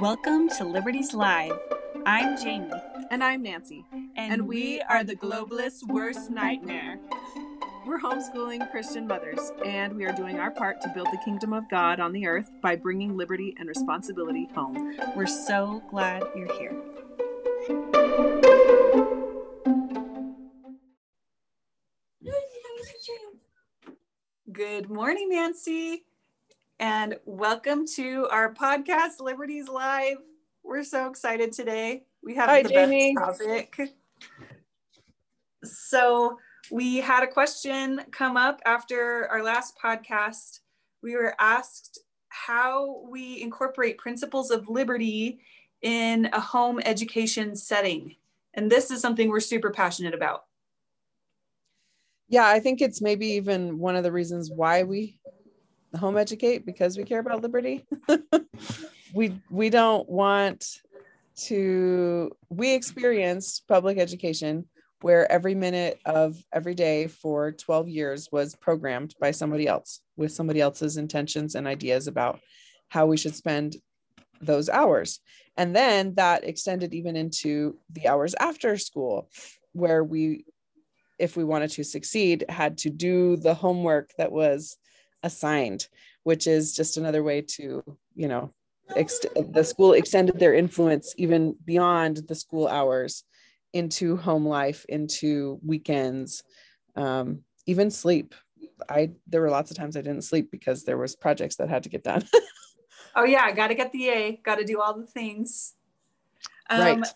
Welcome to Liberties Live. I'm Jamie. And I'm Nancy. And, we are the globalist's worst nightmare. We're homeschooling Christian mothers, and we are doing our part to build the kingdom of God on the earth by bringing liberty and responsibility home. We're so glad you're here. Good morning, Nancy, and welcome to our podcast, Liberties Live. We're so excited today. We have Hi, the Jamie. best topic. So, we had a question come up after our last podcast. We were asked how we incorporate principles of liberty in a home education setting. And this is something we're super passionate about. yeah i think it's maybe even one of the reasons why we home educate because we care about liberty? We we don't want to we experienced public education where every minute of every day for 12 years was programmed by somebody else with somebody else's intentions and ideas about how we should spend those hours. And then that extended even into the hours after school where we if we wanted to succeed, had to do the homework that was assigned, which is just another way to, you know, ex- the school extended their influence even beyond the school hours into home life, into weekends, um, even sleep. I there were lots of times I didn't sleep because there was projects that had to get done. Oh yeah, got to get the A, got to do all the things. Um, Right.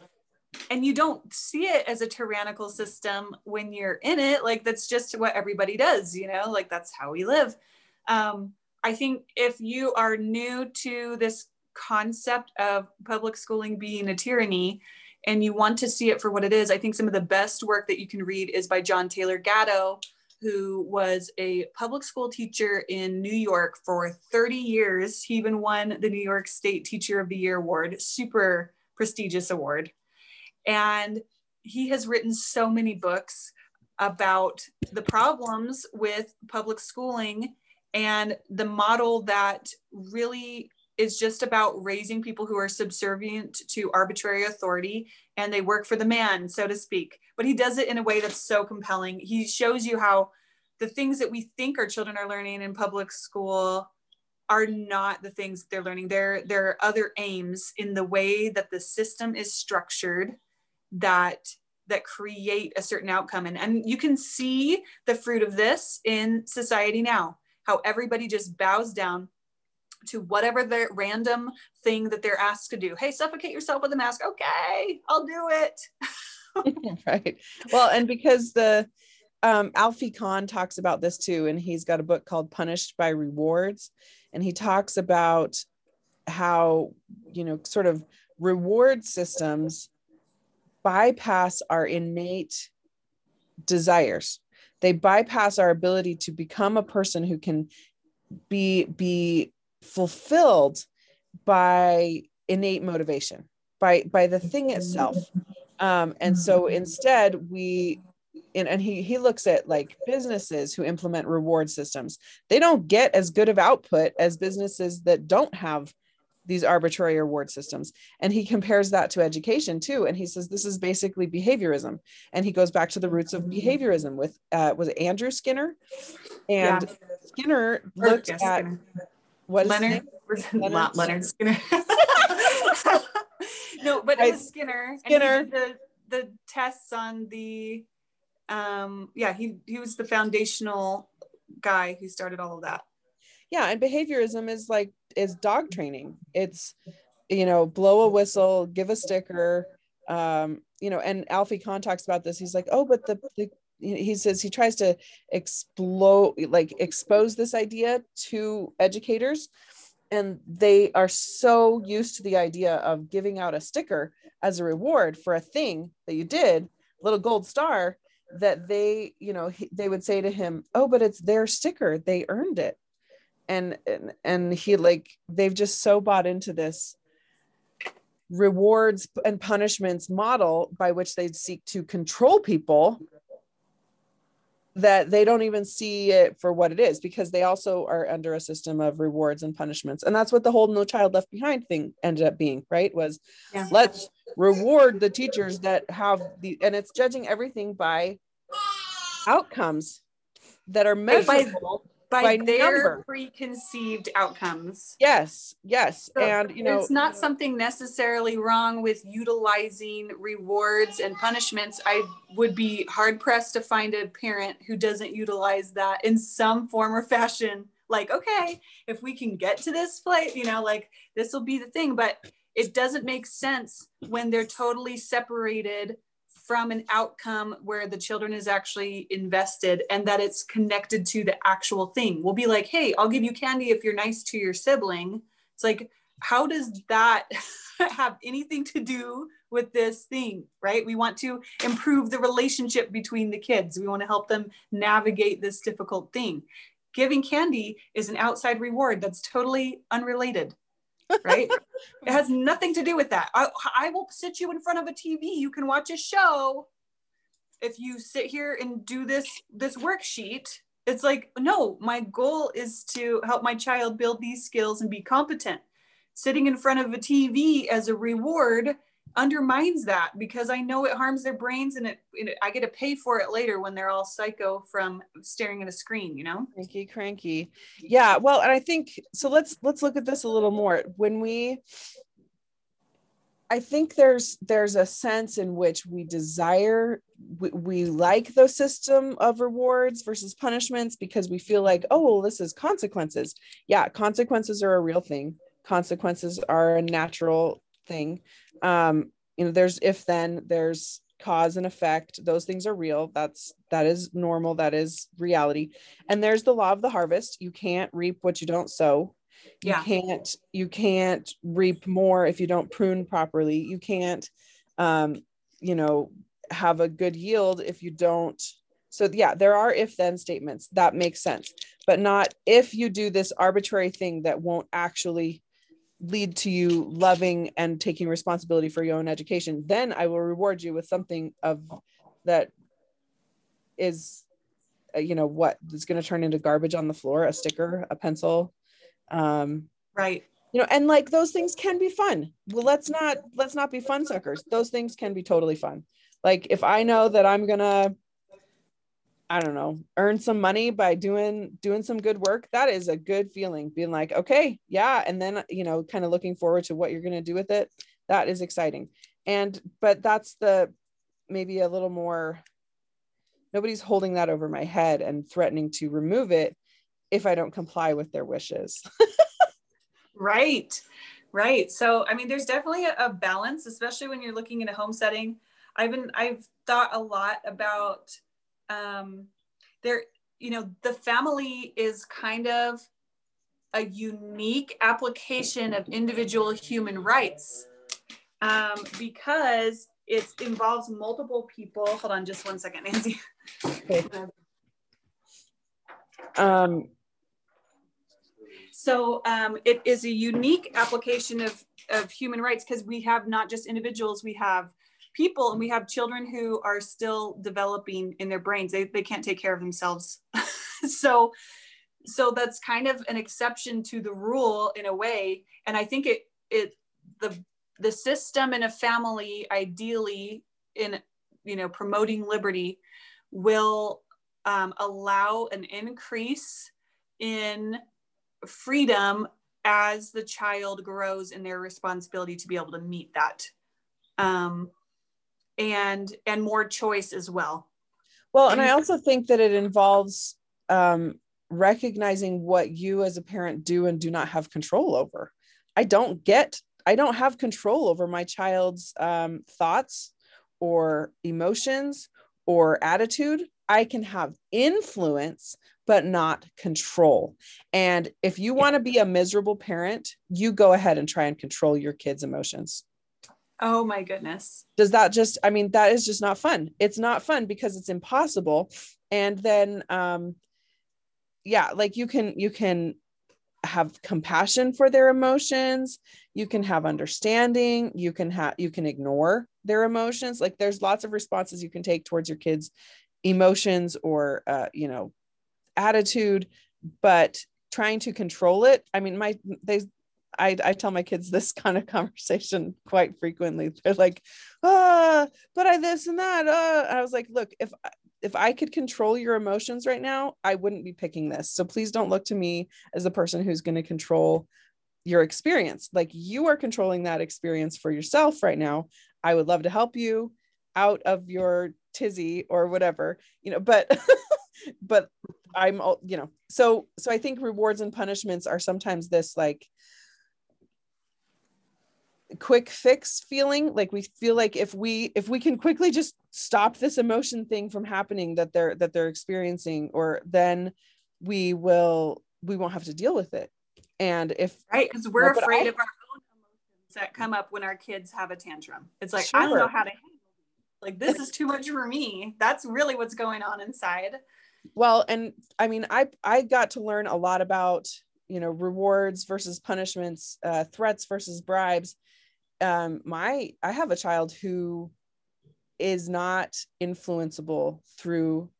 And you don't see it as a tyrannical system when you're in it. Like that's just what everybody does, you know. Like that's how we live. Um, I think if you are new to this concept of public schooling being a tyranny, and you want to see it for what it is, I think some of the best work that you can read is by John Taylor Gatto, who was a public school teacher in New York for 30 years. He even won the New York State Teacher of the Year award, super prestigious award. And he has written so many books about the problems with public schooling and the model that really is just about raising people who are subservient to arbitrary authority and they work for the man, so to speak. But he does it in a way that's so compelling. He shows you how the things that we think our children are learning in public school are not the things they're learning. There, there are other aims in the way that the system is structured that that create a certain outcome. And, and you can see the fruit of this in society now, how everybody just bows down to whatever the random thing that they're asked to do. Hey, suffocate yourself with a mask. Okay, I'll do it. right. Well, and because the um, Alfie Kohn talks about this too, and he's got a book called Punished by Rewards, and he talks about how you know sort of reward systems bypass our innate desires. They bypass our ability to become a person who can be be fulfilled by innate motivation, by by the thing itself. Um, and so instead, we and, and he he looks at like businesses who implement reward systems. They don't get as good of output as businesses that don't have these arbitrary reward systems. And he compares that to education too. And he says this is basically behaviorism. And he goes back to the roots of behaviorism with uh, was it Andrew Skinner? And Yeah. Skinner looked Yes, at Skinner. what name? Leonard, not Leonard Skinner. no, but it was Skinner. Skinner. And he did the, the tests on the, um, yeah, he, he was the foundational guy who started all of that. yeah and behaviorism is like is dog training. It's you know blow a whistle give a sticker um you know and alfie Kohn talks about this. He's like oh but the, the he says he tries to explode like expose this idea to educators and they are so used to the idea of giving out a sticker as a reward for a thing that you did little gold star that they you know he, they would say to him oh but it's their sticker. They earned it and and, and he like they've just so bought into this rewards and punishments model by which they seek to control people that they don't even see it for what it is because they also are under a system of rewards and punishments. And that's what the whole no child left behind thing ended up being right? Was yeah. let's reward the teachers that have the and it's judging everything by outcomes that are measurable by, by their number. preconceived outcomes. Yes, yes. So and you know it's not something necessarily wrong with utilizing rewards and punishments. I would be hard pressed to find a parent who doesn't utilize that in some form or fashion. Like, okay, if we can get to this place, you know, like this will be the thing. But it doesn't make sense when they're totally separated from an outcome where the children is actually invested and that it's connected to the actual thing. We'll be like, hey, I'll give you candy if you're nice to your sibling. It's like, how does that have anything to do with this thing, right? We want to improve the relationship between the kids. We want to help them navigate this difficult thing. Giving candy is an outside reward that's totally unrelated right? it has nothing to do with that. I, I will sit you in front of a TV. You can watch a show. If you sit here and do this this worksheet, it's like no. My goal is to help my child build these skills and be competent. Sitting in front of a TV as a reward undermines that because I know it harms their brains and it, it, I get to pay for it later when they're all psycho from staring at a screen, you know? Cranky, cranky. Yeah. Well, and I think so let's let's look at this a little more. When we I think there's there's a sense in which we desire we, we like the system of rewards versus punishments because we feel like oh well this is consequences. Yeah, consequences are a real thing. Consequences are a natural thing um you know there's if then there's cause and effect. Those things are real. That's that is normal. That is reality. And there's the law of the harvest. You can't reap what you don't sow. You yeah. can't you can't reap more if you don't prune properly. You can't um you know have a good yield if you don't. So yeah there are if then statements. That makes sense. But not if you do this arbitrary thing that won't actually lead to you loving and taking responsibility for your own education then i will reward you with something of that is uh, you know what is going to turn into garbage on the floor a sticker a pencil um right. you know and like those things can be fun. Well let's not let's not be fun suckers. Those things can be totally fun. Like if i know that i'm going to I don't know, earn some money by doing doing some good work, that is a good feeling. Being like, okay, yeah, and then uh, you know, kind of looking forward to what you're going to do with it. That is exciting. And but that's the maybe a little more nobody's holding that over my head and threatening to remove it if I don't comply with their wishes. right. Right. So, I mean, there's definitely a, a balance, especially when you're looking in a home setting. I've been I've thought a lot about um, there, you know, the family is kind of a unique application of individual human rights um, because it involves multiple people. Hold on just one second, Nancy. Okay. Um, so um, it is a unique application of, of human rights because we have not just individuals, we have people and we have children who are still developing in their brains. They, they can't take care of themselves. So so that's kind of an exception to the rule in a way. And i think it it the the system in a family ideally in you know promoting liberty will um, allow an increase in freedom as the child grows in their responsibility to be able to meet that. Um, and and more choice as well. Well and i also think that it involves um, recognizing what you as a parent do and do not have control over. I don't get i don't have control over my child's um, thoughts or emotions or attitude. I can have influence but not control. And if you want to be a miserable parent you go ahead and try and control your kids emotions Oh my goodness. Does that just, I mean, that is just not fun. It's not fun because it's impossible. And then, um, yeah, like you can, you can have compassion for their emotions. You can have understanding. You can have, you can ignore their emotions. Like there's lots of responses you can take towards your kids emotions or uh, you know attitude but trying to control it i mean my they I, I tell my kids this kind of conversation quite frequently. They're like, ah, but I this and that. And I was like, look, if if I could control your emotions right now, I wouldn't be picking this. So please don't look to me as the person who's going to control your experience. Like you are controlling that experience for yourself right now. I would love to help you out of your tizzy or whatever, you know, but but I'm all you know, so so I think rewards and punishments are sometimes this like quick fix feeling like we feel like if we if we can quickly just stop this emotion thing from happening that they're that they're experiencing or then we will we won't have to deal with it. And if right because we're afraid I, of our own emotions that come up when our kids have a tantrum. It's like sure. i don't know how to handle like this is too much for me. That's really what's going on inside. Well and i mean i i got to learn a lot about you know rewards versus punishments uh, threats versus bribes um, my I have a child who is not influenceable through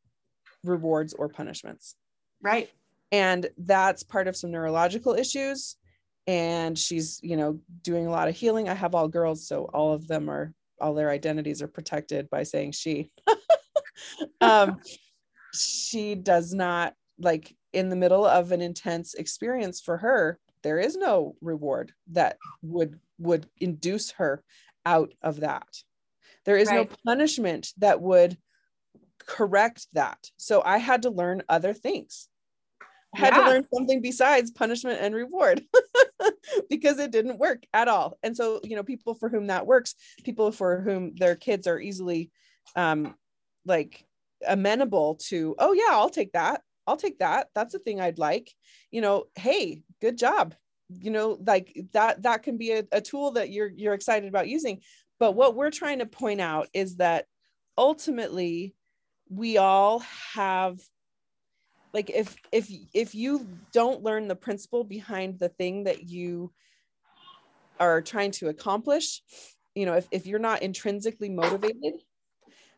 rewards or punishments. Right. And that's part of some neurological issues. And she's, you know, doing a lot of healing. I have all girls, so all of them are all their identities are protected by saying she. um, she does not like in the middle of an intense experience for her there is no reward that would would induce her out of that there is right. no punishment that would correct that so i had to learn other things I had yeah. to learn something besides punishment and reward because it didn't work at all. And so, you know, people for whom that works, people for whom their kids are easily um like amenable to, oh yeah, I'll take that. I'll take that. That's a thing I'd like. You know, hey, good job. You know, like that that can be a, a tool that you're you're excited about using. But what we're trying to point out is that ultimately we all have like if if if you don't learn the principle behind the thing that you are trying to accomplish you know if, if you're not intrinsically motivated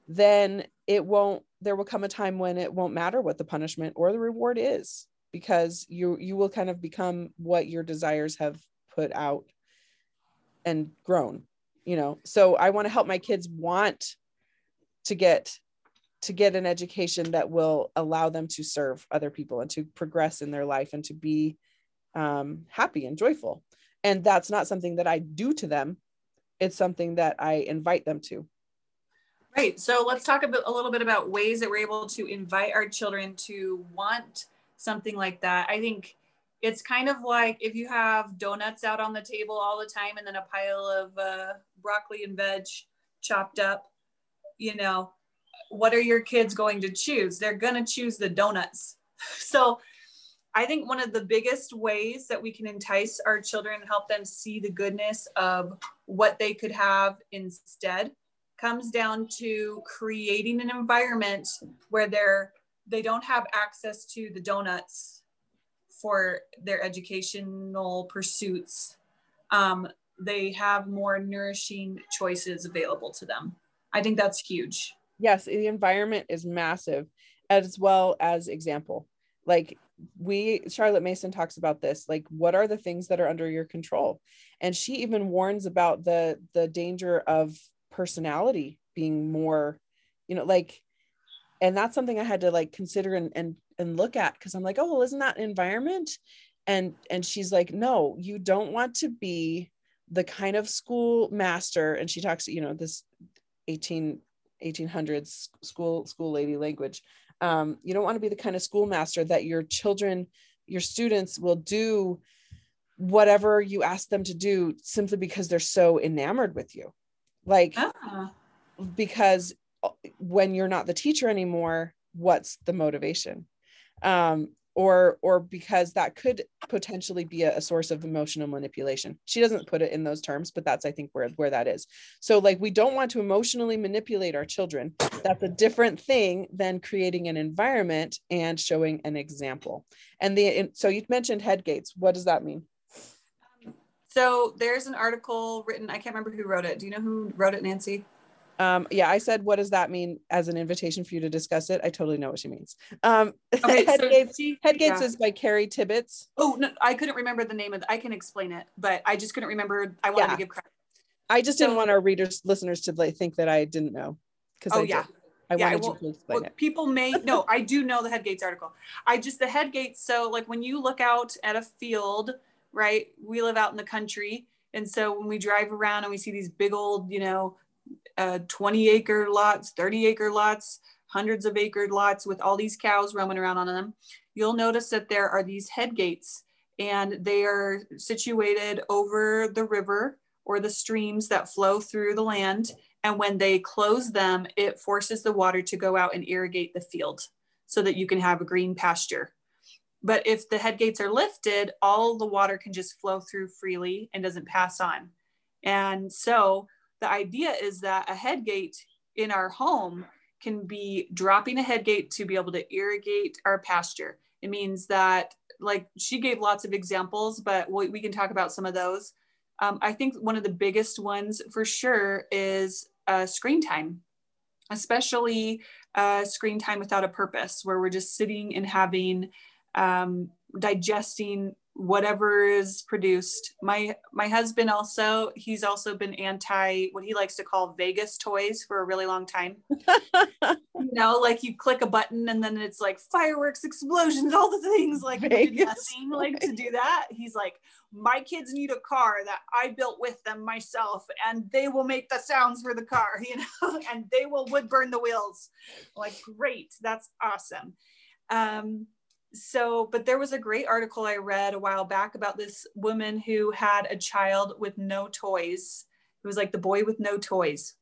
then it won't there will come a time when it won't matter what the punishment or the reward is because you you will kind of become what your desires have put out and grown you know? So i want to help my kids want to get to get an education that will allow them to serve other people and to progress in their life and to be um, happy and joyful. And that's not something that i do to them. It's something that i invite them to. Right. So let's talk a, bit, a little bit about ways that we're able to invite our children to want something like that. I think it's kind of like if you have donuts out on the table all the time and then a pile of uh, broccoli and veg chopped up, you know, what are your kids going to choose? They're going to choose the donuts. So I think one of the biggest ways that we can entice our children and help them see the goodness of what they could have instead comes down to creating an environment where they're they don't have access to the donuts for their educational pursuits. Um, they have more nourishing choices available to them. I think that's huge. Yes the environment is massive as well as example. Like we charlotte mason talks about this like what are the things that are under your control? And she even warns about the the danger of personality being more you know like and that's something i had to like consider and and, and look at because i'm like oh well isn't that an environment and and she's like no you don't want to be the kind of school master and she talks you know this 18 1800s school school lady language um, you don't want to be the kind of schoolmaster that your children your students will do whatever you ask them to do simply because they're so enamored with you like ah. because when you're not the teacher anymore what's the motivation? Um or or because that could potentially be a, a, source of emotional manipulation. She doesn't put it in those terms but that's i think where where that is. So like we don't want to emotionally manipulate our children. That's a different thing than creating an environment and showing an example. And the so you mentioned head gates what does that mean? So there's an article written, I can't remember who wrote it. Do you know who wrote it, Nancy? Um, yeah, I said, what does that mean as an invitation for you to discuss it? I totally know what she means. Um, Okay, Head so Gates, see- yeah. is by Carrie Tibbetts. Oh no, I couldn't remember the name of. I can explain it, but I just couldn't remember. I wanted Yeah. to give credit. I just didn't want our readers, listeners to like, think that I didn't know. Oh I yeah, did. I Yeah, wanted you to explain well, it. people may no. I do know the Headgates article. I just the Headgates. So like when you look out at a field, right? We live out in the country, and so when we drive around and we see these big old, you know, uh, 20 acre lots, 30 acre lots, hundreds of acre lots with all these cows roaming around on them, you'll notice that there are these head gates and they are situated over the river or the streams that flow through the land. And when they close them, it forces the water to go out and irrigate the field so that you can have a green pasture. But if the head gates are lifted, all the water can just flow through freely and doesn't pass on. And so the idea is that a head gate in our home can be dropping a head gate to be able to irrigate our pasture. It means that, like she gave lots of examples, but we, we can talk about some of those. Um, I think one of the biggest ones for sure is uh, screen time, especially uh, screen time without a purpose, where we're just sitting and having um, digesting whatever is produced. My my husband also he's also been anti what he likes to call Vegas toys for a really long time. you know, like you click a button and then it's like fireworks, explosions, all the things. Like we did Vegas nothing like to do that. He's like, my kids need a car that I built with them myself, and they will make the sounds for the car, you know, and they will wood burn the wheels. Like, great, that's awesome. Um, so, but there was a great article I read a while back about this woman who had a child with no toys. It was like the boy with no toys.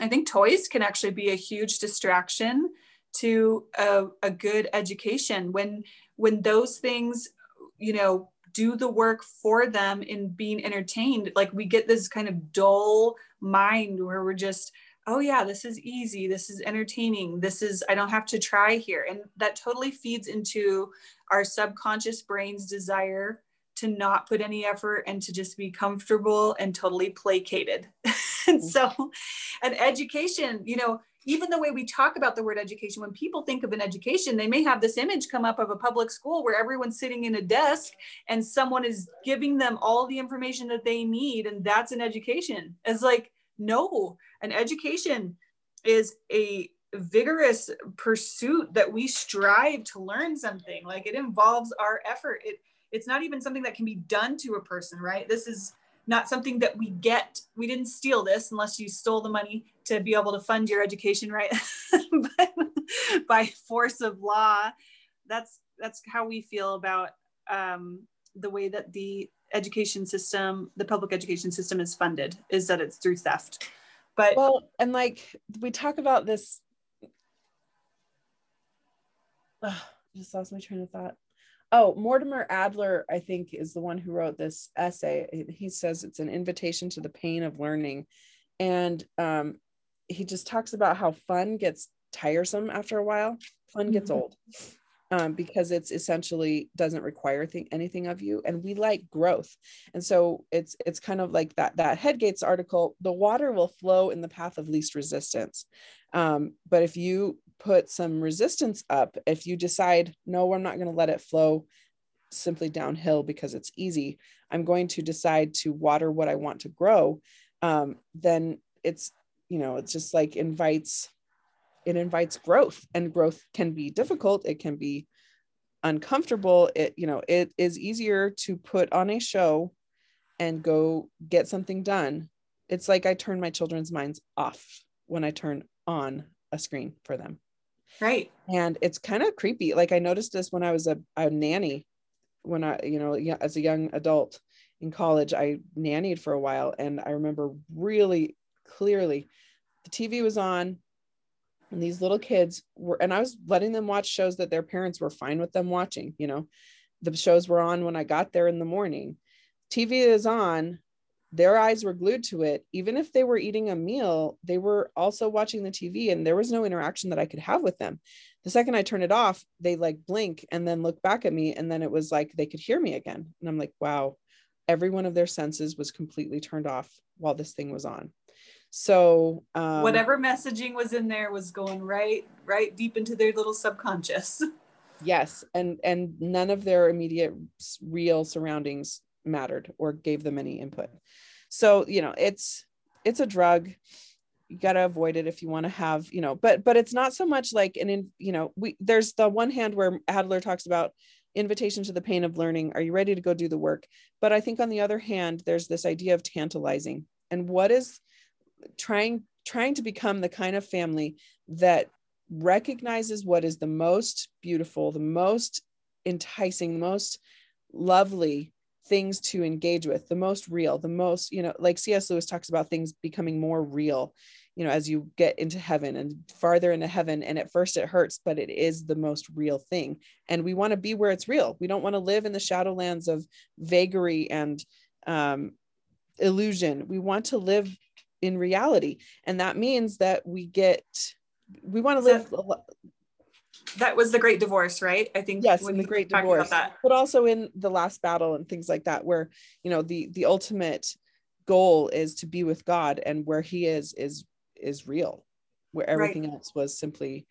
I think toys can actually be a huge distraction to a, a good education when when those things, you know, do the work for them in being entertained. Like we get this kind of dull mind where we're just oh yeah this is easy this is entertaining this is i don't have to try here. And that totally feeds into our subconscious brain's desire to not put any effort and to just be comfortable and totally placated. And mm. so an education you know even the way we talk about the word education when people think of an education they may have this image come up of a public school where everyone's sitting in a desk and someone is giving them all the information that they need and that's an education. It's like no an education is a vigorous pursuit that we strive to learn something. Like it involves our effort. It it's not even something that can be done to a person right? This is not something that we get. We didn't steal this unless you stole the money to be able to fund your education right? By force of law that's that's how we feel about um, the way that the education system the public education system is funded is that it's through theft. But well and like we talk about this Ugh, I just lost my train of thought. Oh mortimer adler i think is the one who wrote this essay. He says it's an invitation to the pain of learning. And um, he just talks about how fun gets tiresome after a while. Fun gets Mhm. old um, because it's essentially doesn't require thing, anything of you and we like growth. And so it's it's kind of like that that headgates article the water will flow in the path of least resistance. Um, but if you put some resistance up if you decide no i'm not going to let it flow simply downhill because it's easy. I'm going to decide to water what i want to grow um, then it's you know it's just like invites it invites growth and growth can be difficult it can be uncomfortable it you know it is easier to put on a show and go get something done. It's like i turn my children's minds off when i turn on a screen for them. Right. And it's kind of creepy. Like i noticed this when i was a, a nanny when i you know as a young adult in college i nannied for a while and i remember really clearly the tv was on and these little kids were and i was letting them watch shows that their parents were fine with them watching you know. The shows were on when i got there in the morning. Tv is on. Their eyes were glued to it. Even if they were eating a meal they were also watching the tv and there was no interaction that i could have with them. The second i turn it off they like blink and then look back at me and then it was like they could hear me again. And i'm like wow every one of their senses was completely turned off while this thing was on So um, whatever messaging was in there was going right, right deep into their little subconscious. Yes, and and none of their immediate real surroundings mattered or gave them any input. So you know, it's it's a drug. You got to avoid it if you want to have you know, but but it's not so much like an in you know we there's the one hand where Adler talks about invitation to the pain of learning. Are you ready to go do the work? But I think on the other hand, there's this idea of tantalizing and what is trying trying to become the kind of family that recognizes what is the most beautiful, the most enticing, the most lovely things to engage with, the most real, the most, you know, like C.S. Lewis talks about things becoming more real, you know, as you get into heaven and farther into heaven. And at first it hurts, but it is the most real thing. And we want to be where it's real. We don't want to live in the shadowlands of vagary and um, illusion. We want to live in reality. And that means that we get we want to live that was the great divorce right i think yes in the great divorce but also in the last battle and things like that where you know the the ultimate goal is to be with god and where he is is is real where everything right. else was simply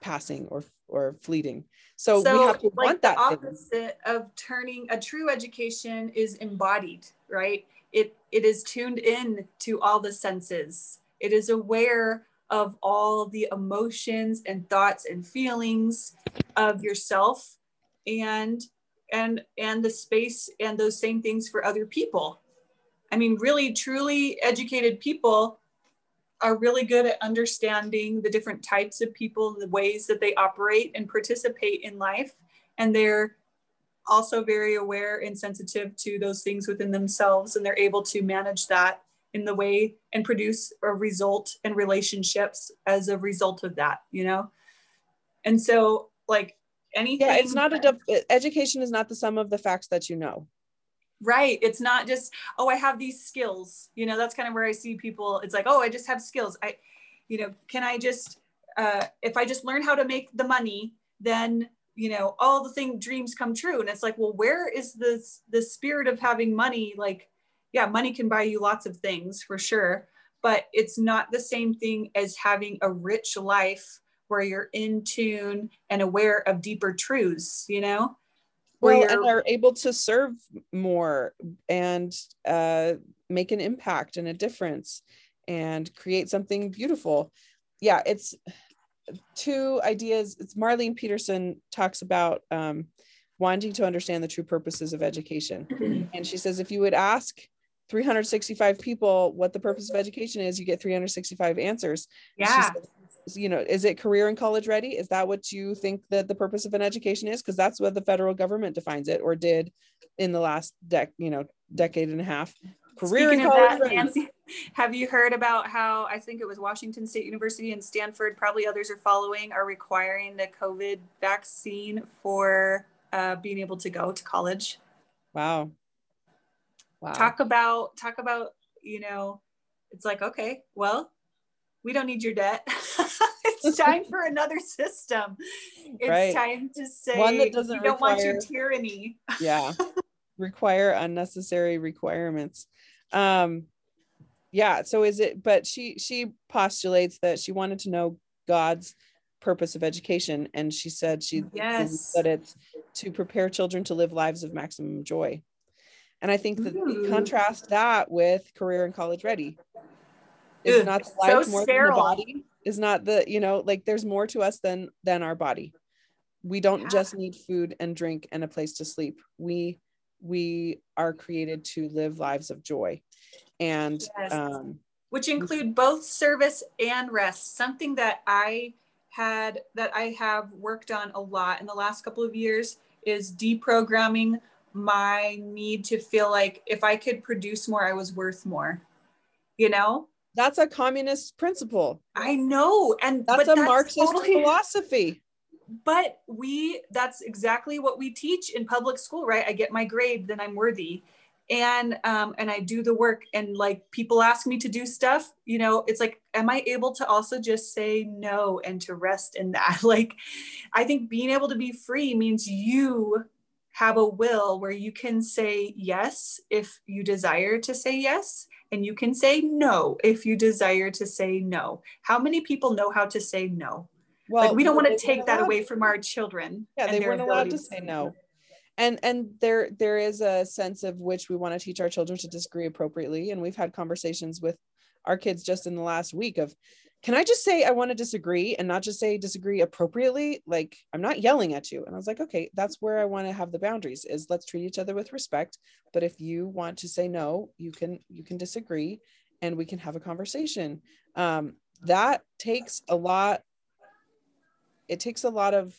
passing or or fleeting so, so we have to like want that opposite thing. of turning a true education is embodied right it it is tuned in to all the senses. It is aware of all the emotions and thoughts and feelings of yourself and and and the space and those same things for other people. I mean really truly educated people are really good at understanding the different types of people and the ways that they operate and participate in life and they're also very aware and sensitive to those things within themselves and they're able to manage that in the way and produce a result and relationships as a result of that you know? And so like anything yeah it's not a de- education is not the sum of the facts that you know. Right it's not just oh i have these skills. You know that's kind of where i see people it's like oh i just have skills. I you know can i just uh, if i just learn how to make the money then you know all the thing dreams come true and it's like well where is this the spirit of having money like yeah, money can buy you lots of things for sure, but it's not the same thing as having a rich life where you're in tune and aware of deeper truths, you know? Where well, and are able to serve more and uh, make an impact and a difference and create something beautiful. Yeah, it's two ideas. It's Marlene Peterson talks about um, wanting to understand the true purposes of education. and she says, if you would ask 365 people what the purpose of education is you get 365 answers. Yeah. you know is it career and college ready? Is that what you think that the purpose of an education is? Because that's what the federal government defines it or did in the last dec you know decade and a half. Career Speaking and college that, Nancy, have you heard about how i think it was washington state university and stanford probably others are following are requiring the covid vaccine for uh, being able to go to college wow Wow. Talk about talk about, you know, it's like, okay, well, we don't need your debt. it's time for another system. It's right. time to say one that doesn't you don't require, want your tyranny. yeah. require unnecessary requirements. Um yeah, so is it but she she postulates that she wanted to know God's purpose of education and she said she yes that it's to prepare children to live lives of maximum joy and I think that contrast that with career and college ready. Is not the life so more sterile. than the body? Is not the, you know, like there's more to us than than our body. We don't yeah. just need food and drink and a place to sleep. We we are created to live lives of joy. And yes. um which include both service and rest. Something that I had that I have worked on a lot in the last couple of years is deprogramming my need to feel like if I could produce more, I was worth more. You know? That's a communist principle. I know. And that's a that's Marxist totally, philosophy. But we, that's exactly what we teach in public school, right? I get my grade, then I'm worthy. And um, and I do the work and like people ask me to do stuff, you know, it's like, am I able to also just say no and to rest in that? Like I think being able to be free means you have a will where you can say yes if you desire to say yes and you can say no if you desire to say no how many people know how to say no well like we don't want to take that away from our children yeah they weren't allowed to say no and and there there is a sense of which we want to teach our children to disagree appropriately and we've had conversations with our kids just in the last week of can I just say I want to disagree and not just say disagree appropriately? Like I'm not yelling at you. And I was like, okay, that's where I want to have the boundaries is let's treat each other with respect. But if you want to say no, you can you can disagree and we can have a conversation. Um, that takes a lot, it takes a lot of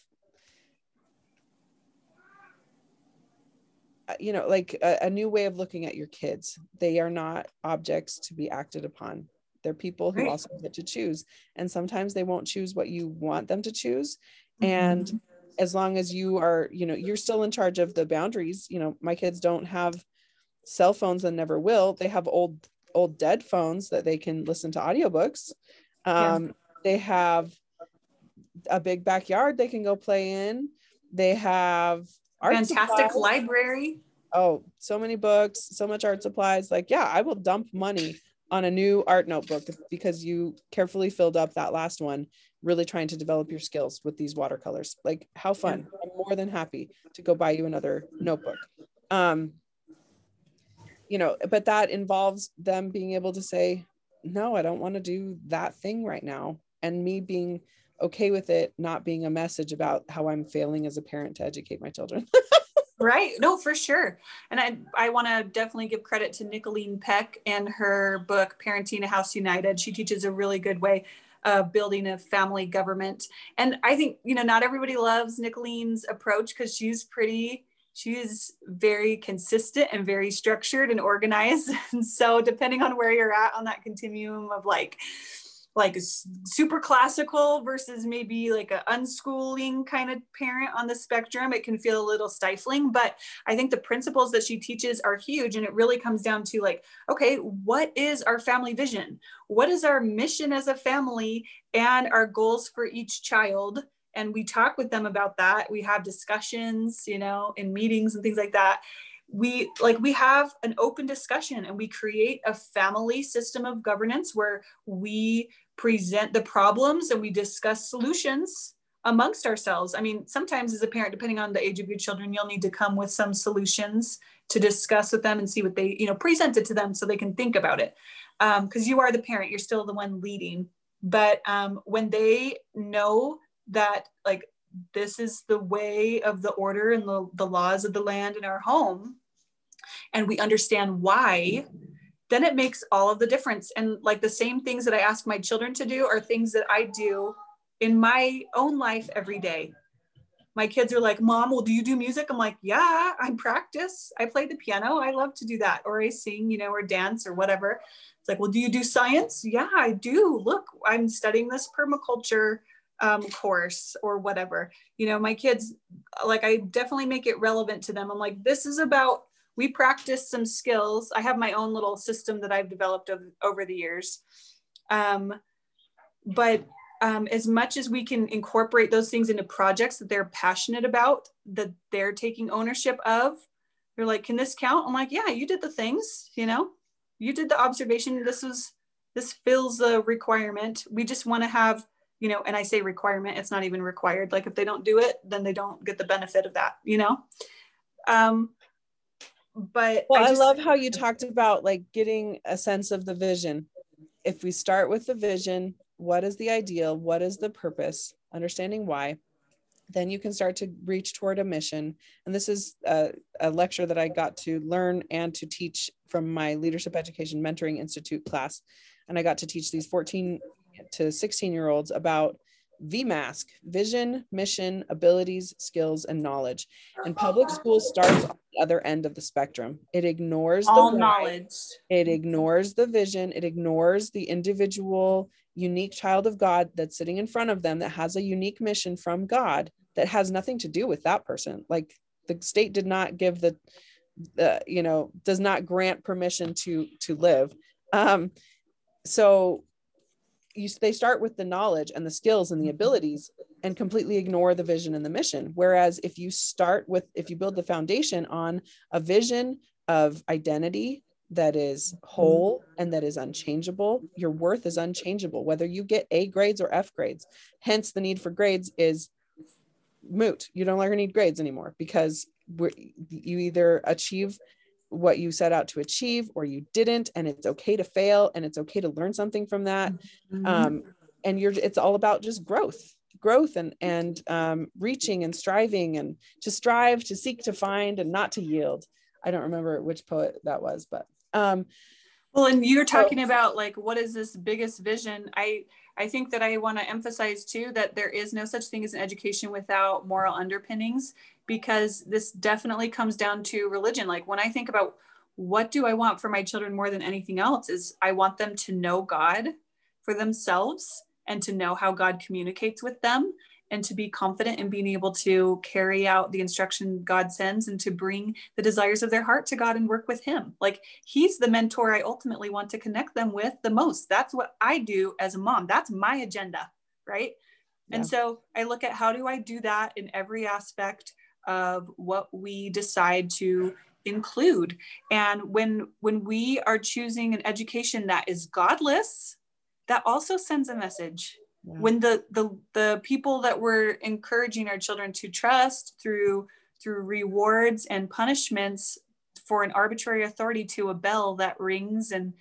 uh, you know like a, a new way of looking at your kids they are not objects to be acted upon they're people who right. also get to choose. And sometimes they won't choose what you want them to choose. Mm-hmm. And as long as you are, you know, you're still in charge of the boundaries. You know, my kids don't have cell phones and never will. They have old, old dead phones that they can listen to audiobooks. Um, yeah. They have a big backyard they can go play in. They have fantastic supplies. library. Oh, so many books, so much art supplies. Like, yeah, I will dump money on a new art notebook because you carefully filled up that last one really trying to develop your skills with these watercolors like how fun i'm more than happy to go buy you another notebook um you know but that involves them being able to say no i don't want to do that thing right now and me being okay with it not being a message about how i'm failing as a parent to educate my children Right. No, for sure. And I, I want to definitely give credit to Nicholeen Peck and her book, Parenting a House United. She teaches a really good way of building a family government. And I think, you know, not everybody loves Nicholeen's approach because she's pretty, she's very consistent and very structured and organized. And so depending on where you're at on that continuum of like, like super classical versus maybe like a unschooling kind of parent on the spectrum it can feel a little stifling but i think the principles that she teaches are huge and it really comes down to like okay what is our family vision? What is our mission as a family and our goals for each child? And we talk with them about that. We have discussions you know in meetings and things like that. We like we have an open discussion and we create a family system of governance where we present the problems and we discuss solutions amongst ourselves. I mean, sometimes as a parent, depending on the age of your children, you'll need to come with some solutions to discuss with them and see what they, you know, present it to them so they can think about it. Because um, you are the parent, you're still the one leading. But um, when they know that, like, this is the way of the order and the, the laws of the land in our home, and we understand why, then it makes all of the difference. And like the same things that I ask my children to do are things that I do in my own life every day. My kids are like, Mom, well, do you do music? I'm like, Yeah, I practice. I play the piano. I love to do that. Or I sing, you know, or dance or whatever. It's like, Well, do you do science? Yeah, I do. Look, I'm studying this permaculture um, course or whatever. You know, my kids, like, I definitely make it relevant to them. I'm like, This is about we practice some skills. I have my own little system that I've developed over, over the years. Um, but um, as much as we can incorporate those things into projects that they're passionate about, that they're taking ownership of, they're like, can this count? I'm like, yeah, you did the things, you know, you did the observation. This was, this fills the requirement. We just want to have, you know, and I say requirement, it's not even required. Like if they don't do it, then they don't get the benefit of that, you know? Um, but well, I, just, I love how you talked about like getting a sense of the vision. If we start with the vision, what is the ideal? What is the purpose? Understanding why, then you can start to reach toward a mission. And this is a, a, lecture that I got to learn and to teach from my Leadership Education Mentoring Institute class. And I got to teach these 14 to 16 year olds about VMASK, vision, mission, abilities, skills, and knowledge. And public school starts on the other end of the spectrum. It ignores all the knowledge. It ignores the vision. It ignores the individual, unique child of God that's sitting in front of them that has a unique mission from God that has nothing to do with that person. Like the state did not give the, the you know, does not grant permission to to live. Um, so you they start with the knowledge and the skills and the mm-hmm. abilities and completely ignore the vision and the mission. Whereas if you start with, if you build the foundation on a vision of identity that is whole and that is unchangeable, your worth is unchangeable, whether you get A grades or F grades. Hence, the need for grades is moot. You don't longer need grades anymore because you either achieve what you set out to achieve or you didn't and it's okay to fail and it's okay to learn something from that. Mm-hmm. um, and you're it's all about just growth growth and and um, reaching and striving and to strive to seek to find and not to yield. I don't remember which poet that was but um well and you're talking so, about like what is this biggest vision? I i think that i want to emphasize too that there is no such thing as an education without moral underpinnings because this definitely comes down to religion. Like when I think about what do I want for my children more than anything else is I want them to know God for themselves and to know how God communicates with them and to be confident in being able to carry out the instruction God sends and to bring the desires of their heart to God and work with Him. Like He's the mentor I ultimately want to connect them with the most. That's what I do as a mom. That's my agenda, right? Yeah. And so I look at how do I do that in every aspect of what we decide to include and when when we are choosing an education that is godless that also sends a message yeah. when the the the people that we're encouraging our children to trust through through rewards and punishments for an arbitrary authority to a bell that rings and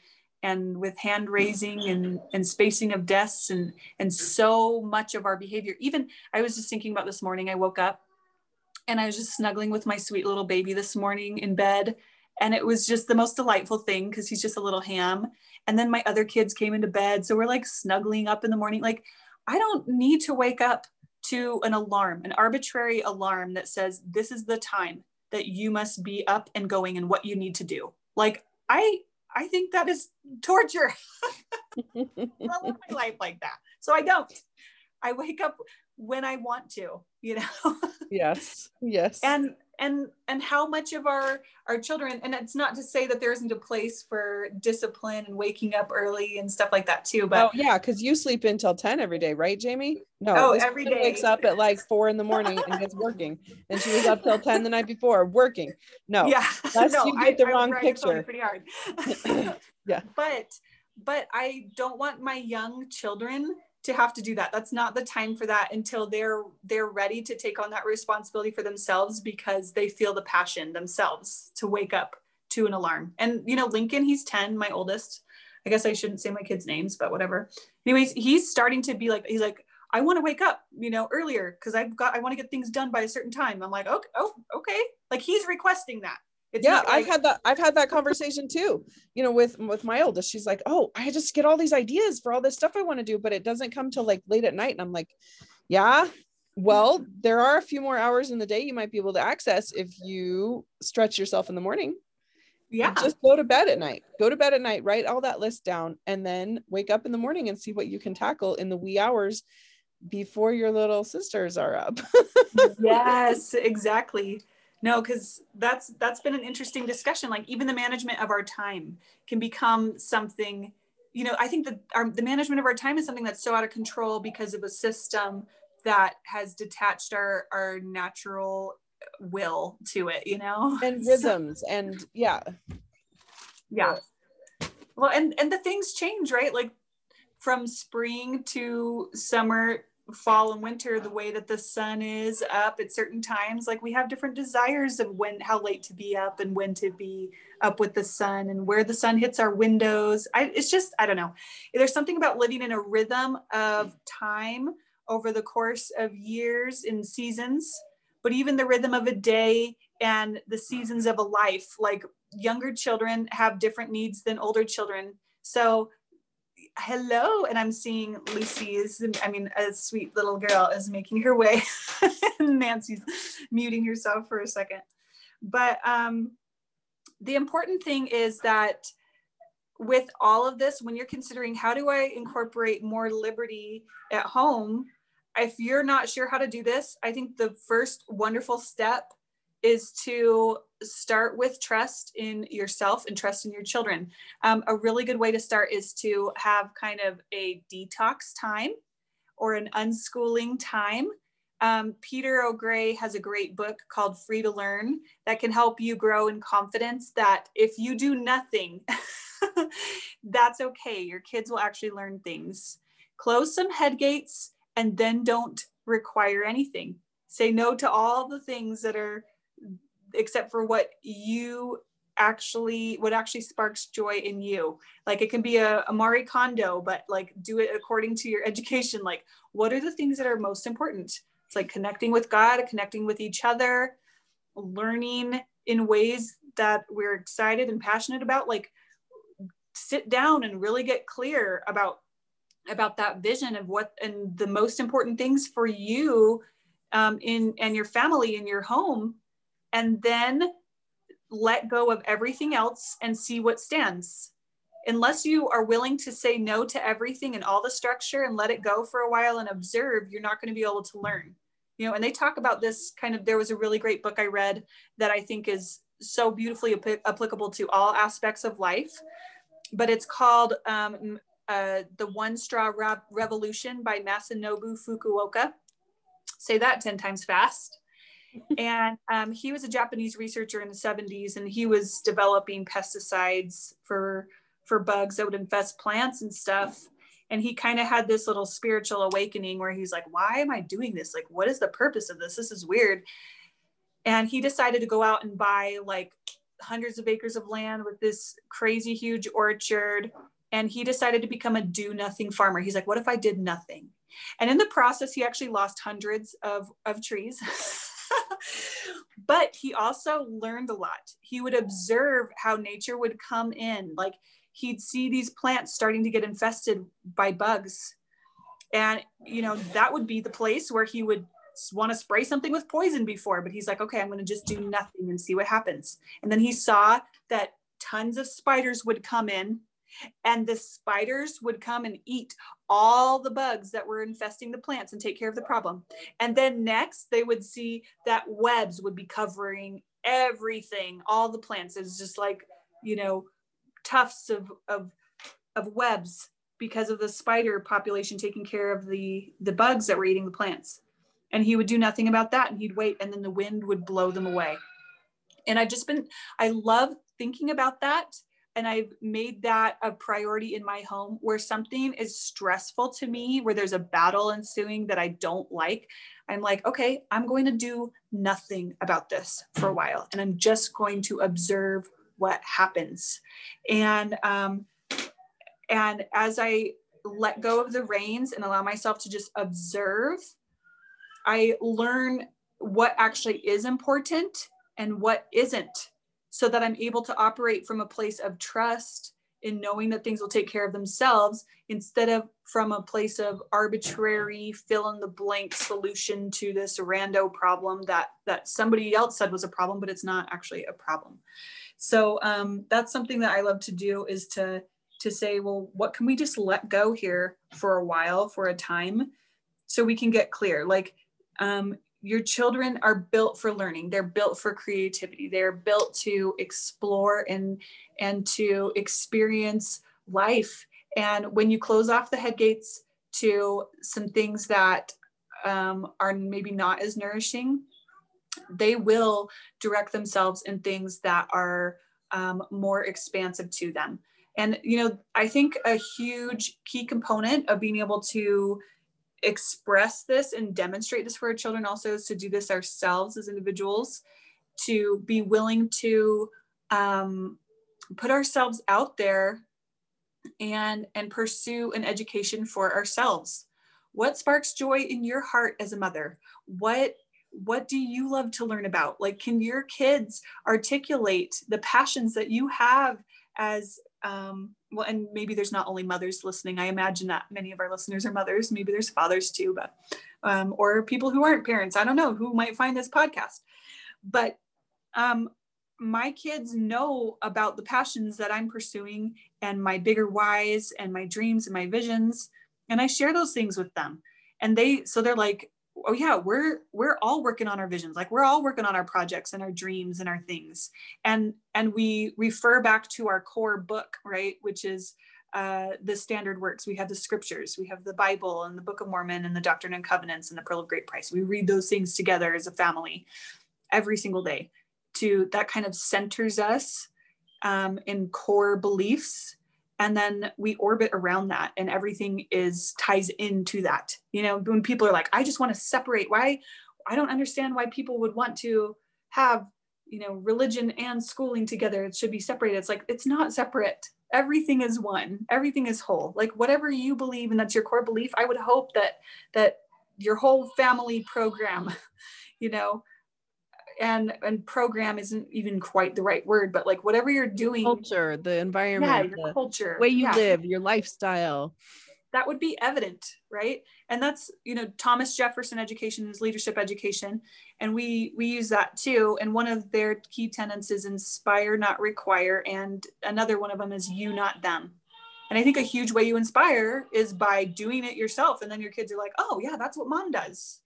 and with hand raising and, and spacing of desks and and so much of our behavior even i was just thinking about this morning i woke up and I was just snuggling with my sweet little baby this morning in bed. And it was just the most delightful thing because he's just a little ham. And then my other kids came into bed. So we're like snuggling up in the morning. Like, I don't need to wake up to an alarm, an arbitrary alarm that says, this is the time that you must be up and going and what you need to do. Like, I, I think that is torture. I my life like that. So I don't. I wake up when I want to, you know? yes. Yes. And and and how much of our our children and it's not to say that there isn't a place for discipline and waking up early and stuff like that too but oh yeah because you sleep until 10 every day right jamie? No oh every day wakes up at like four in the morning and gets working and she was up till 10 the night before working. No yeah that's no, you get the I, wrong I picture. pretty hard. Yeah. But but i don't want my young children to have to do that. That's not the time for that until they're they're ready to take on that responsibility for themselves because they feel the passion themselves to wake up to an alarm. And you know lincoln he's 10 my oldest. I guess i shouldn't say my kids names but whatever. Anyways he's starting to be like he's like i want to wake up you know earlier because i've got i want to get things done by a certain time. I'm like okay oh okay. Like he's requesting that it's yeah, I've had that. I've had that conversation too. You know, with with my oldest, she's like, "Oh, I just get all these ideas for all this stuff I want to do, but it doesn't come till like late at night." And I'm like, "Yeah, well, there are a few more hours in the day you might be able to access if you stretch yourself in the morning. Yeah, just go to bed at night. Go to bed at night. Write all that list down, and then wake up in the morning and see what you can tackle in the wee hours before your little sisters are up." yes, exactly no because that's that's been an interesting discussion like even the management of our time can become something you know i think that our, the management of our time is something that's so out of control because of a system that has detached our our natural will to it you know? And rhythms so, and yeah. Yeah. Well and and the things change right? Like from spring to summer fall and winter the way that the sun is up at certain times like we have different desires of when how late to be up and when to be up with the sun and where the sun hits our windows. I, it's just i don't know. There's something about living in a rhythm of time over the course of years and seasons but even the rhythm of a day and the seasons of a life. Like younger children have different needs than older children. So hello. And I'm seeing Lucy's, I mean, a sweet little girl is making her way. Nancy's muting herself for a second. But um, the important thing is that with all of this, when you're considering how do I incorporate more liberty at home, if you're not sure how to do this, I think the first wonderful step is to start with trust in yourself and trust in your children. Um, a really good way to start is to have kind of a detox time or an unschooling time, um, Peter O. Gray has a great book called Free to Learn that can help you grow in confidence that if you do nothing, that's okay. Your kids will actually learn things. Close some head gates and then don't require anything. Say no to all the things that are, except for what you actually, what actually sparks joy in you. Like it can be a, a Marie Kondo, but like do it according to your education. Like, what are the things that are most important? It's like connecting with God, connecting with each other, learning in ways that we're excited and passionate about. Like, sit down and really get clear about about that vision of what and the most important things for you um, in and your family in your home and then let go of everything else and see what stands unless you are willing to say no to everything and all the structure and let it go for a while and observe you're not going to be able to learn you know and they talk about this kind of there was a really great book i read that i think is so beautifully ap- applicable to all aspects of life but it's called um, uh, The One Straw Re- Revolution by Masanobu Fukuoka. Say that 10 times fast. And um, he was a Japanese researcher in the 70s, and he was developing pesticides for for bugs that would infest plants and stuff. And he kind of had this little spiritual awakening where he's like, "Why am I doing this? Like, what is the purpose of this? This is weird." And he decided to go out and buy like hundreds of acres of land with this crazy huge orchard and he decided to become a do nothing farmer he's like what if i did nothing and in the process he actually lost hundreds of, of trees but he also learned a lot. He would observe how nature would come in. Like he'd see these plants starting to get infested by bugs. And you know that would be the place where he would want to spray something with poison before, but he's like, okay, I'm going to just do nothing and see what happens. And then he saw that tons of spiders would come in and the spiders would come and eat all the bugs that were infesting the plants and take care of the problem. And then next, they would see that webs would be covering everything, all the plants. It's just like, you know, tufts of, of, of webs because of the spider population taking care of the, the bugs that were eating the plants and he would do nothing about that and he'd wait and then the wind would blow them away and i've just been i love thinking about that and i've made that a priority in my home where something is stressful to me where there's a battle ensuing that i don't like i'm like okay i'm going to do nothing about this for a while and i'm just going to observe what happens. And um and as i let go of the reins and allow myself to just observe I learn what actually is important and what isn't so that I'm able to operate from a place of trust in knowing that things will take care of themselves instead of from a place of arbitrary fill in the blank solution to this rando problem that that somebody else said was a problem but it's not actually a problem. So um, that's something that i love to do is to to say well what can we just let go here for a while for a time so we can get clear? Like um, your children are built for learning. They're built for creativity. They're built to explore and and to experience life. And when you close off the head gates to some things that um, are maybe not as nourishing they will direct themselves in things that are um, more expansive to them. And you know i think a huge key component of being able to express this and demonstrate this for our children also is to do this ourselves as individuals to be willing to um, put ourselves out there and and pursue an education for ourselves. What sparks joy in your heart as a mother? What what do you love to learn about? Like can your kids articulate the passions that you have as um, well, and maybe there's not only mothers listening. I imagine that many of our listeners are mothers. Maybe there's fathers too, but um, or people who aren't parents. I don't know who might find this podcast, but um, my kids know about the passions that I'm pursuing and my bigger whys and my dreams and my visions, and I share those things with them. And they so they're like, oh yeah we're we're all working on our visions like we're all working on our projects and our dreams and our things and and we refer back to our core book right which is uh, the standard works. We have the scriptures. We have the Bible and the Book of Mormon and the Doctrine and Covenants and the Pearl of Great Price. We read those things together as a family every single day. To that kind of centers us um, in core beliefs, and then we orbit around that, and everything is ties into that. You know, when people are like, "I just want to separate," why? I don't understand why people would want to have you know religion and schooling together. It should be separated. It's like it's not separate. Everything is one. Everything is whole. Like whatever you believe and that's your core belief i would hope that that your whole family program you know and and program isn't even quite the right word but like whatever you're doing culture the environment yeah, your culture way you yeah. live your lifestyle. That would be evident right? And that's you know thomas jefferson education is leadership education and we we use that too and one of their key tenets is inspire not require and another one of them is you not them. And i think a huge way you inspire is by doing it yourself and then your kids are like oh yeah that's what mom does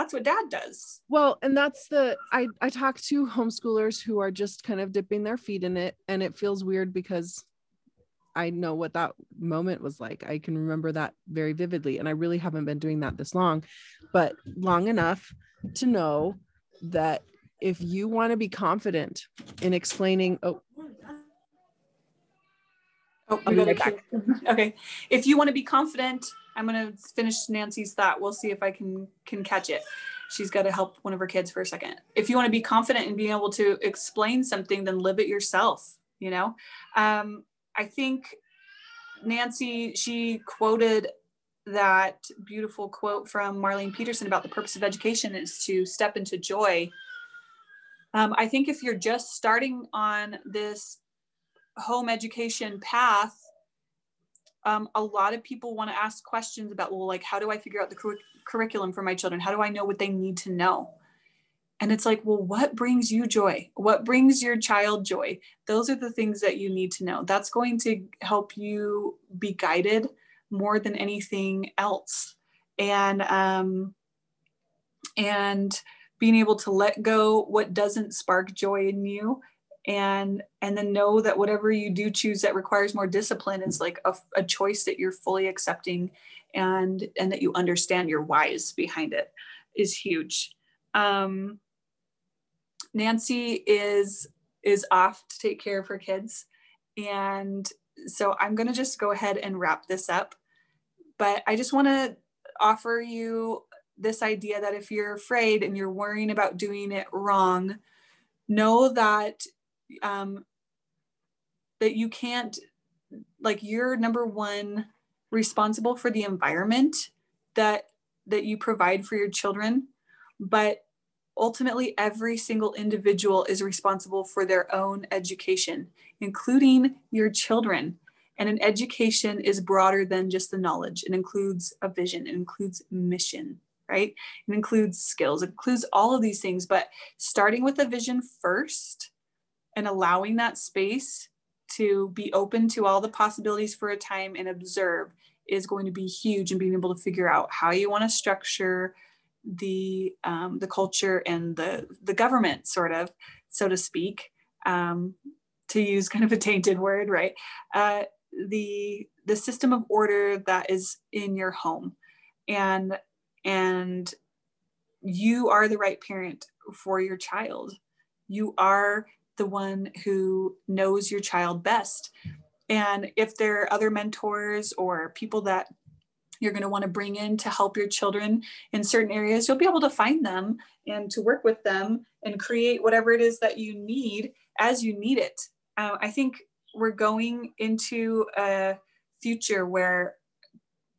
that's what dad does well and that's the i i talk to homeschoolers who are just kind of dipping their feet in it and it feels weird because I know what that moment was like. I can remember that very vividly. And I really haven't been doing that this long, but long enough to know that if you want to be confident in explaining, oh, Oh, back. okay. If you want to be confident, I'm to finish Nancy's thought. We'll see if I can can catch it. She's got to help one of her kids for a second. If you want to be confident in being able to explain something, then live it yourself. You know, um, I think Nancy, she quoted that beautiful quote from Marlene Peterson about the purpose of education is to step into joy. Um, I think if you're just starting on this home education path, um, a lot of people want to ask questions about, well, like, how do I figure out the cur- curriculum for my children? How do I know what they need to know? And it's like, well, what brings you joy? What brings your child joy? Those are the things that you need to know. That's going to help you be guided more than anything else. And um, and being able to let go what doesn't spark joy in you and and then know that whatever you do choose that requires more discipline is like a, a choice that you're fully accepting and and that you understand your whys behind it is huge um Nancy is is off to take care of her kids. And so I'm going to just go ahead and wrap this up. But I just want to offer you this idea that if you're afraid and you're worrying about doing it wrong, know that um, that you can't like you're number one responsible for the environment that that you provide for your children but ultimately every single individual is responsible for their own education, including your children. And an education is broader than just the knowledge. It includes a vision, it includes mission, right? It includes skills, it includes all of these things. But starting with a vision first and allowing that space to be open to all the possibilities for a time and observe is going to be huge and being able to figure out how you want to structure the um, the culture and the the government, sort of, so to speak, um, to use kind of a tainted word, right? Uh, the the system of order that is in your home, and and you are the right parent for your child. You are the one who knows your child best. And if there are other mentors or people that you're going to want to bring in to help your children in certain areas, you'll be able to find them and to work with them and create whatever it is that you need as you need it. Uh, I think we're going into a future where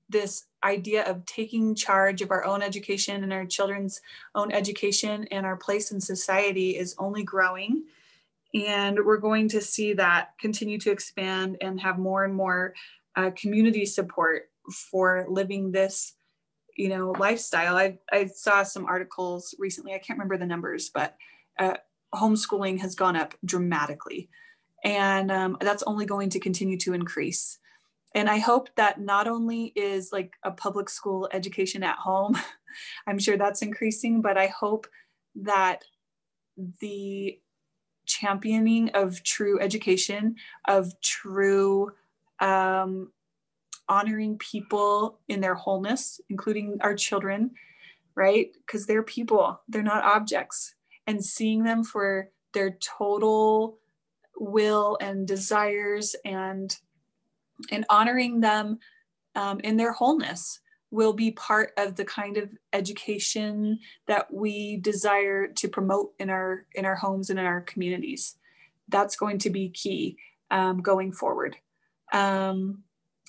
this idea of taking charge of our own education and our children's own education and our place in society is only growing. And we're going to see that continue to expand and have more and more uh, community support for living this you know lifestyle. I i saw some articles recently i can't remember the numbers but uh, homeschooling has gone up dramatically. And um, that's only going to continue to increase. And i hope that not only is like a public school education at home i'm sure that's increasing but i hope that the championing of true education of true um, honoring people in their wholeness, including our children, right? Because they're people, they're not objects. And seeing them for their total will and desires and and honoring them um, in their wholeness will be part of the kind of education that we desire to promote in our in our homes and in our communities. That's going to be key um, going forward. Um,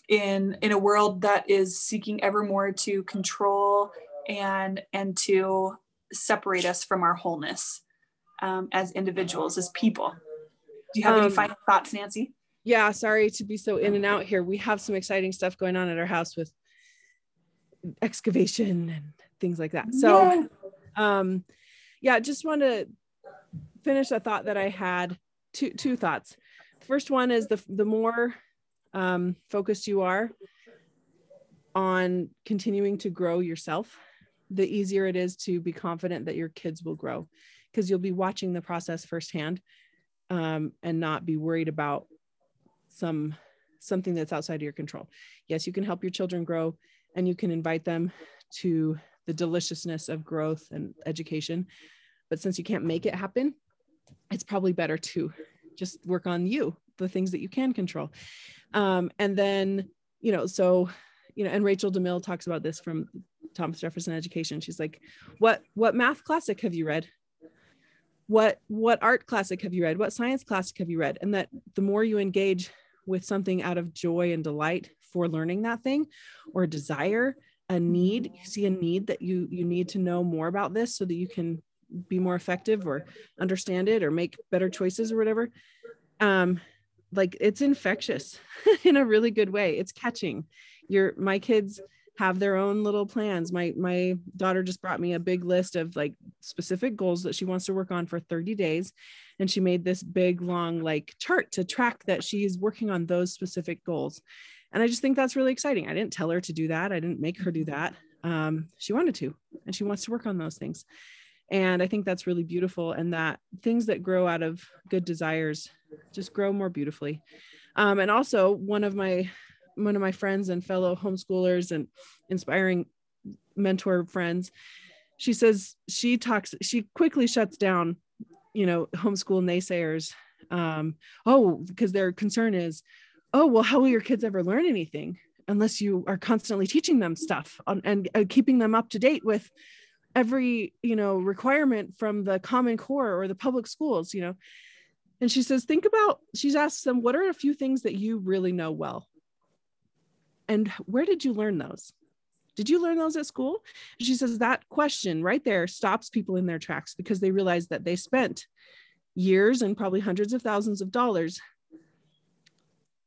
in in a world that is seeking ever more to control and and to separate us from our wholeness um, as individuals as people. Do you have any um, final thoughts nancy? yeah sorry to be so in and out here. We have some exciting stuff going on at our house with excavation and things like that. So, yeah. um, yeah, just want to finish a thought that I had. Two two thoughts. First one is the the more um, focused you are on continuing to grow yourself, the easier it is to be confident that your kids will grow, because you'll be watching the process firsthand, um, and not be worried about some something that's outside of your control. Yes, you can help your children grow and you can invite them to the deliciousness of growth and education. But since you can't make it happen, it's probably better to just work on you, the things that you can control. Um, and then, you know, so, you know, and Rachel DeMille talks about this from Thomas Jefferson Education. She's like, what what math classic have you read? What what art classic have you read? What science classic have you read? And that the more you engage with something out of joy and delight for learning that thing or a desire a need you see a need that you you need to know more about this so that you can be more effective or understand it or make better choices or whatever. Um like it's infectious in a really good way. It's catching. Your my kids have their own little plans. My my daughter just brought me a big list of like specific goals that she wants to work on for 30 days. And she made this big long like chart to track that she's working on those specific goals and i just think that's really exciting. I didn't tell her to do that. I didn't make her do that. Um, she wanted to and she wants to work on those things. And i think that's really beautiful and that things that grow out of good desires just grow more beautifully. Um, and also one of my one of my friends and fellow homeschoolers and inspiring mentor friends she says she talks she quickly shuts down you know homeschool naysayers. Um, oh because their concern is oh well how will your kids ever learn anything unless you are constantly teaching them stuff on, and uh, keeping them up to date with every you know requirement from the common core or the public schools you know? And she says think about she's asked them what are a few things that you really know well? And where did you learn those? Did you learn those at school? She says that question right there stops people in their tracks because they realize that they spent years and probably hundreds of thousands of dollars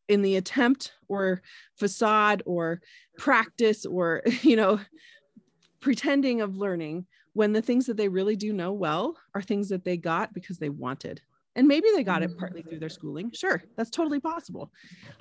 in the attempt or facade or practice or, you know, pretending of learning when the things that they really do know well are things that they got because they wanted. And maybe they got it mm. partly through their schooling. Sure, that's totally possible.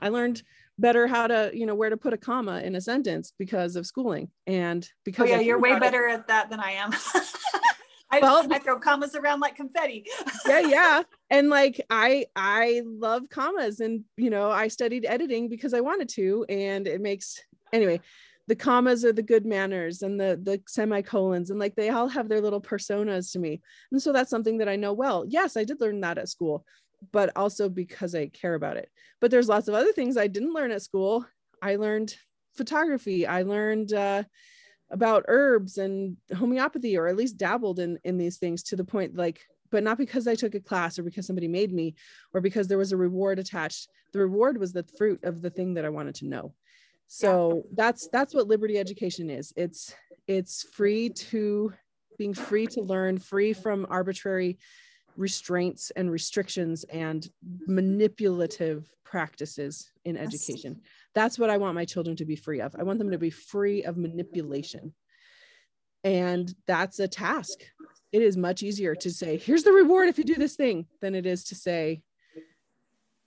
I learned better how to you know where to put a comma in a sentence because of schooling and because oh, yeah you're way better it. at that than i am I, well, I throw commas around like confetti yeah yeah and like i i love commas and you know i studied editing because i wanted to and it makes anyway the commas are the good manners and the the semicolons and like they all have their little personas to me and so that's something that i know well yes i did learn that at school but also because I care about it. But there's lots of other things I didn't learn at school. I learned photography. I learned uh, about herbs and homeopathy, or at least dabbled in in these things to the point like, but not because I took a class or because somebody made me, or because there was a reward attached. The reward was the fruit of the thing that I wanted to know. So yeah. that's that's what liberty education is. It's it's free to being free to learn, free from arbitrary restraints and restrictions and mm-hmm. manipulative practices in education. That's what I want my children to be free of. I want them to be free of manipulation. And that's a task. It is much easier to say, here's the reward if you do this thing, than it is to say,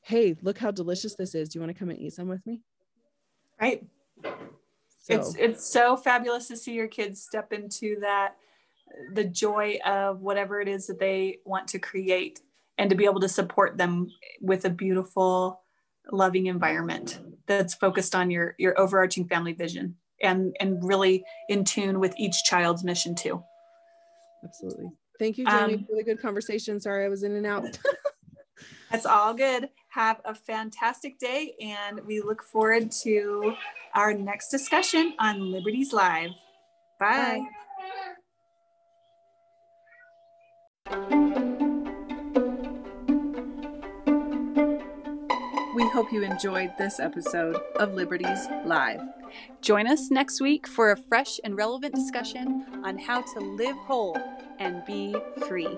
hey, look how delicious this is. Do you want to come and eat some with me? Right. So. It's it's so fabulous to see your kids step into that the joy of whatever it is that they want to create and to be able to support them with a beautiful loving environment that's focused on your your overarching family vision and and really in tune with each child's mission too. Absolutely. Thank you jamie um, for the good conversation. Sorry i was in and out. That's all good. Have a fantastic day and we look forward to our next discussion on liberties live. Bye. bye. We hope you enjoyed this episode of Liberties Live. Join us next week for a fresh and relevant discussion on how to live whole and be free.